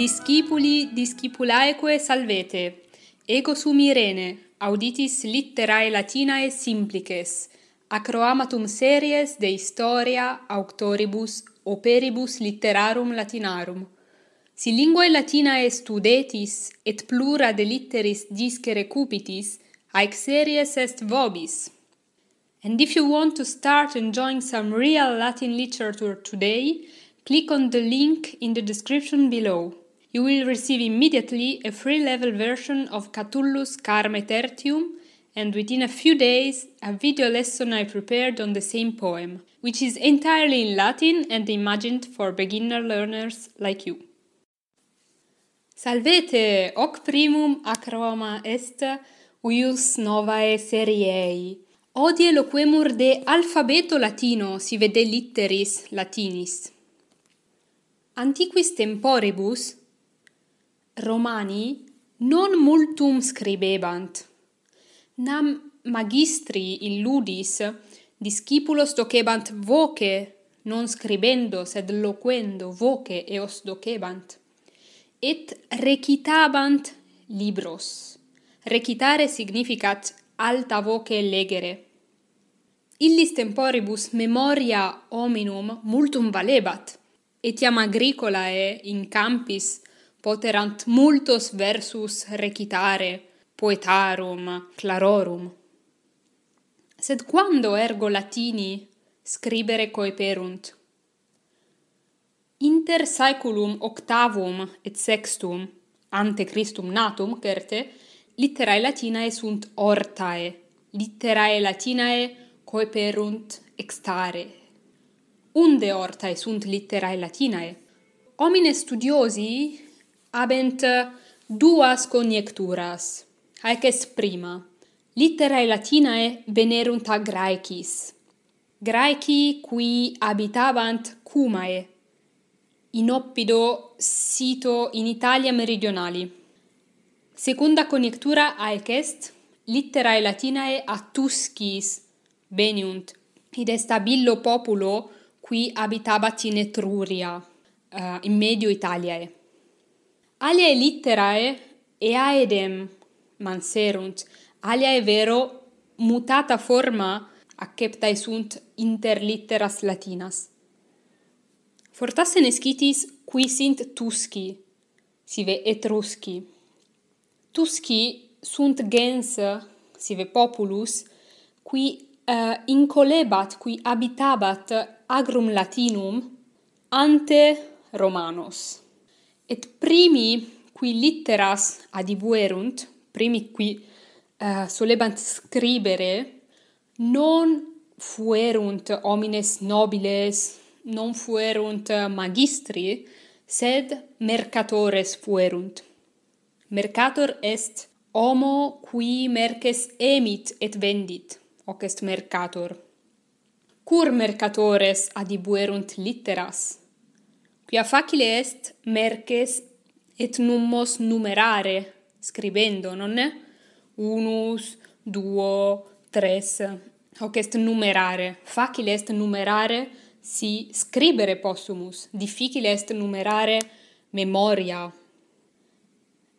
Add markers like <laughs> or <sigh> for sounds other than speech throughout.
Discipuli discipulaeque salvete, ego sum Irene, auditis litterae Latinae simplices, acroamatum series de historia auctoribus operibus litterarum latinarum. Si linguae Latinae studetis et plura de litteris discere cupitis, haec series est vobis. And if you want to start enjoying some real Latin literature today, click on the link in the description below you will receive immediately a free level version of Catullus Carme Tertium and within a few days a video lesson I prepared on the same poem, which is entirely in Latin and imagined for beginner learners like you. Salvete hoc primum ac Roma est uius novae seriei. Odie loquemur de alfabeto latino si vede litteris latinis. Antiquis temporibus Romani non multum scribebant. Nam magistri illudis discipulos docebant voce, non scribendo, sed loquendo voce eos docebant. Et recitabant libros. Recitare significat alta voce legere. Illis temporibus memoria hominum multum valebat, etiam agricola e in campis poterant multos versus recitare poetarum clarorum. Sed quando ergo latini scribere coeperunt? Inter saeculum octavum et sextum ante Christum natum, certe, litterae Latinae sunt hortae, litterae Latinae coeperunt extare. Unde hortae sunt litterae Latinae? Homines studiosi habent duas conjecturas. Haec est prima. Litterae Latinae venerunt a Graecis. Graeci qui habitavant Cumae, in oppido sito in Italia meridionali. Secunda conjectura haec est, litterae Latinae a Tuscis veniunt, id est abillo populo qui habitabat in Etruria, uh, in medio Italiae aliae litterae eaedem manserunt, aliae vero mutata forma acceptae sunt inter litteras latinas. Fortasse nescitis qui sint Tusci, sive Etrusci. Tusci sunt gens, sive populus, qui uh, incolebat, qui habitabat agrum latinum ante Romanos et primi qui litteras adibuerunt primi qui eh, uh, solebant scribere non fuerunt homines nobiles non fuerunt magistri sed mercatores fuerunt mercator est homo qui merces emit et vendit hoc est mercator. Cur mercatores adibuerunt litteras? Quia facile est merces et nummos numerare scribendo, nonne? Unus, duo, tres. Hoc est numerare. Facile est numerare si scribere possumus. Difficile est numerare memoria.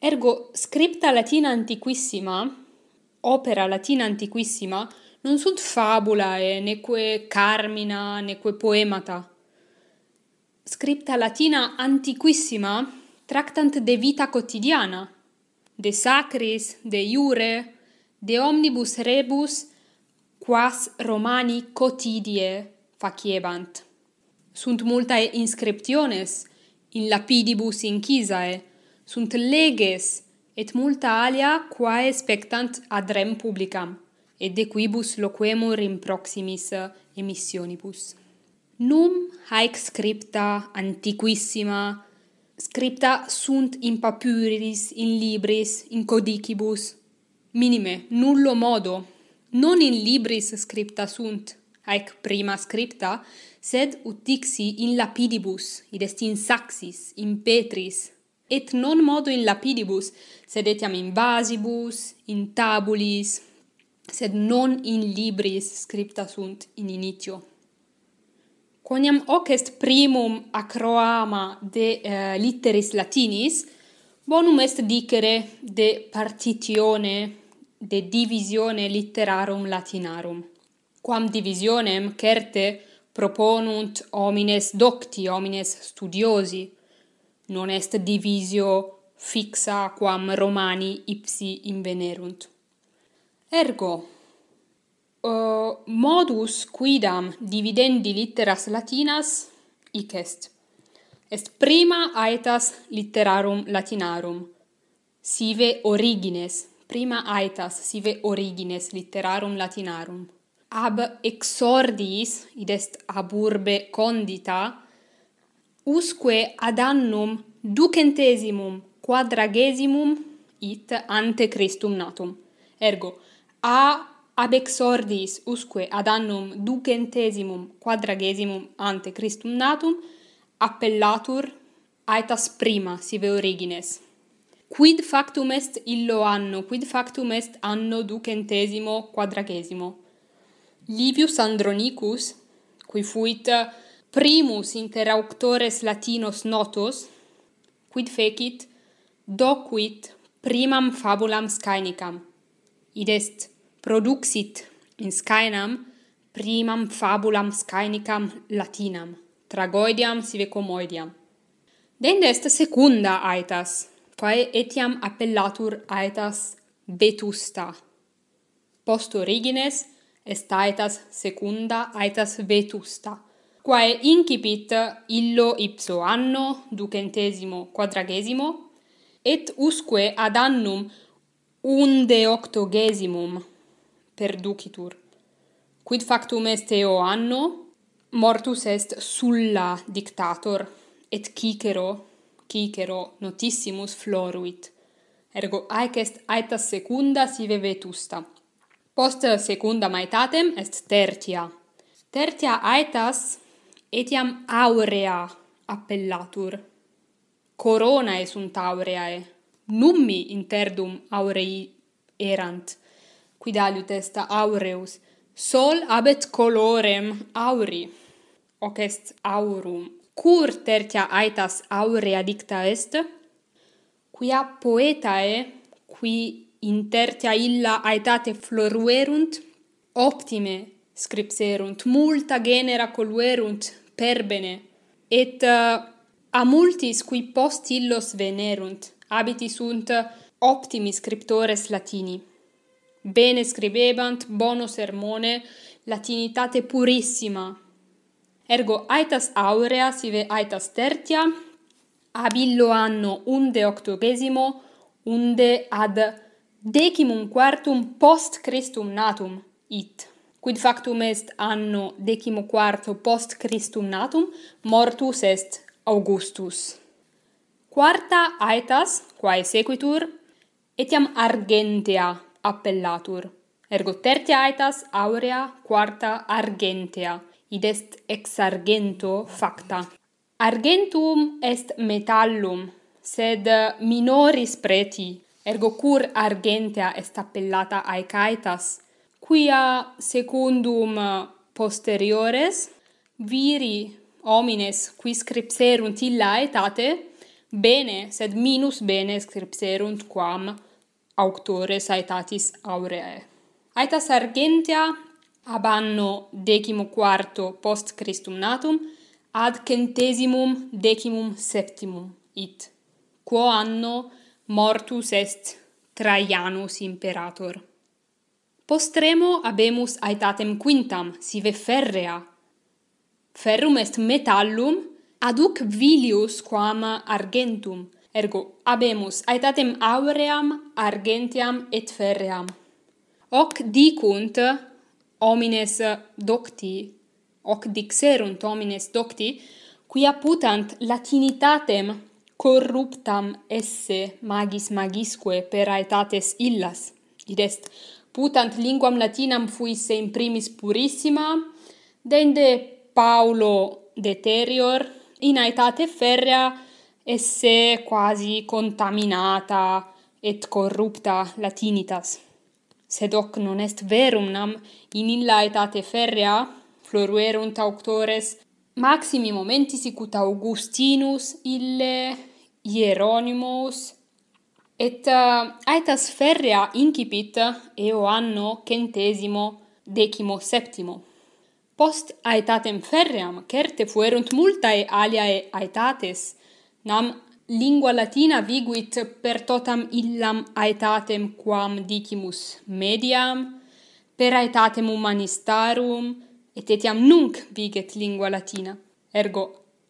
Ergo scripta latina antiquissima, opera latina antiquissima, non sunt fabulae, neque carmina, neque poemata, scripta latina antiquissima tractant de vita quotidiana, de sacris, de iure, de omnibus rebus, quas Romani quotidie faciebant. Sunt multae inscriptiones in lapidibus incisae, sunt leges et multa alia quae spectant ad rem publicam, et de quibus loquemur in proximis emissionibus. Num haec scripta antiquissima, scripta sunt in papyris, in libris, in codicibus, minime, nullo modo, non in libris scripta sunt, haec prima scripta, sed ut dixi in lapidibus, id est in saxis, in petris, et non modo in lapidibus, sed etiam in vasibus, in tabulis, sed non in libris scripta sunt in initio quoniam hoc est primum acroama de uh, litteris latinis, bonum est dicere de partitione, de divisione litterarum latinarum. Quam divisionem certe proponunt homines docti, homines studiosi, non est divisio fixa quam Romani ipsi invenerunt. Ergo, uh, modus quidam dividendi litteras latinas hic est. Est prima aetas litterarum latinarum, sive origines, prima aetas sive origines litterarum latinarum. Ab exordis, id est ab urbe condita, usque ad annum ducentesimum quadragesimum it ante Christum natum. Ergo, a Ab exordis usque ad annum ducentesimum quadragesimum ante Christum natum appellatur aetas prima sive origines. Quid factum est illo anno, quid factum est anno ducentesimo quadragesimo? Livius Andronicus, qui fuit primus inter auctores latinos notos, quid fecit, docuit primam fabulam scaenicam. Id est produxit in Scaenam primam fabulam scaenicam latinam, tragoidiam sive comoidiam. Dende est secunda aetas, quae etiam appellatur aetas vetusta. Post origines est aetas secunda aetas vetusta, quae incipit illo ipso anno ducentesimo quadragesimo, et usque ad annum unde octogesimum perducitur. Quid factum est eo anno? Mortus est sulla dictator, et Cicero, Cicero notissimus floruit. Ergo haec est aetas secunda sive vetusta. Post secunda maetatem est tertia. Tertia aetas etiam aurea appellatur. Corona sunt aureae. Nummi interdum aurei erant, quid aliut est aureus. Sol habet colorem auri. Hoc est aurum. Cur tertia aetas aurea dicta est? Quia poetae qui in tertia illa aetate floruerunt optime scripserunt multa genera coluerunt per bene et uh, a multis qui post illos venerunt habiti sunt optimi scriptores latini. Bene scribebant, bono sermone, latinitate purissima. Ergo aetas aurea sive aetas tertia, abillo anno unde octogesimo, unde ad decimum quartum post Christum natum it. Quid factum est anno decimo quarto post Christum natum, mortus est Augustus. Quarta aetas, quae sequitur, etiam argentea appellatur. Ergo tertia aetas aurea, quarta argentea, id est ex argento facta. Argentum est metallum, sed minoris preti, ergo cur argentea est appellata aecaetas, quia secundum posteriores viri homines qui scripserunt illa aetate, bene, sed minus bene scripserunt quam auctores aetatis aureae. Aetas Argentea ab anno decimo quarto post Christum natum ad centesimum decimum septimum it, quo anno mortus est Traianus imperator. Postremo abemus aetatem quintam, sive ferrea. Ferrum est metallum, aduc vilius quam argentum, Ergo habemus aetatem auream, argentiam et ferream. Hoc dicunt homines docti, hoc dixerunt homines docti, quia putant latinitatem corruptam esse magis magisque per aetates illas. Id est putant linguam latinam fuisse in primis purissima, dende Paulo deterior in aetate ferrea esse quasi contaminata et corrupta latinitas. Sed hoc non est verum nam in illa etate ferrea floruerunt auctores maximi momenti sicut Augustinus ille Hieronymus et uh, aetas ferrea incipit eo anno centesimo decimo septimo. Post aetatem ferream certe fuerunt multae aliae aetates nam lingua latina viguit per totam illam aetatem quam dicimus mediam per aetatem humanistarum et etiam nunc viget lingua latina. Ergo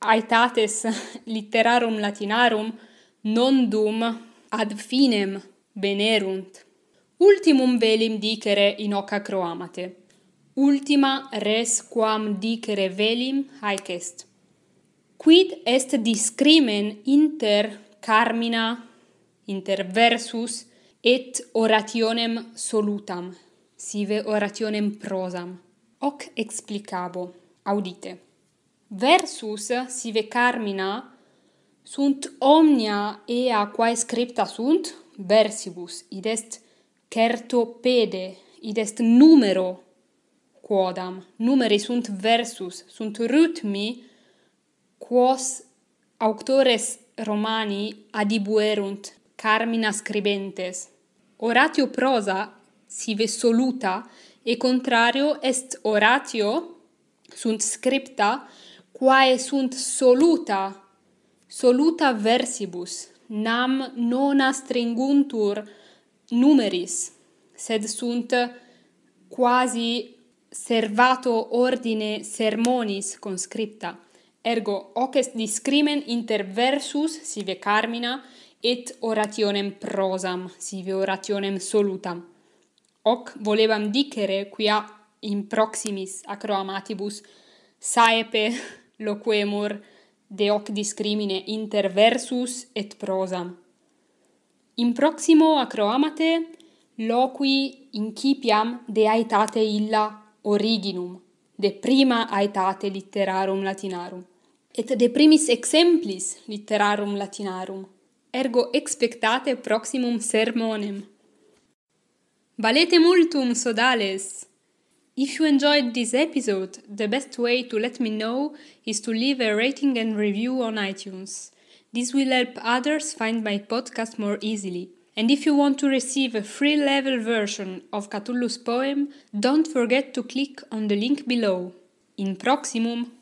aetates <laughs> literarum latinarum non dum ad finem benerunt ultimum velim dicere in hoc acroamate ultima res quam dicere velim haec est quid est discrimen inter carmina inter versus et orationem solutam sive orationem prosam? Hoc explicabo. Audite. Versus sive carmina sunt omnia ea quae scripta sunt? Versibus. Id est certo pede. Id est numero quodam. Numeri sunt versus. Sunt rhythmi quos auctores Romani adibuerunt Carmina scribentes. Oratio prosa sive soluta e contrario est oratio sunt scripta quae sunt soluta soluta versibus nam non astringuntur numeris sed sunt quasi servato ordine sermonis conscripta Ergo hoc est discrimen inter versus sive carmina et orationem prosam sive orationem solutam. Hoc volebam dicere quia in proximis acroamatibus saepe <laughs> loquemur de hoc discrimine inter versus et prosam. In proximo acroamate loqui incipiam de aetate illa originum, de prima aetate litterarum latinarum et de primis exemplis literarum latinarum, ergo expectate proximum sermonem. Valete multum, sodales! If you enjoyed this episode, the best way to let me know is to leave a rating and review on iTunes. This will help others find my podcast more easily. And if you want to receive a free level version of Catullus poem, don't forget to click on the link below. In proximum!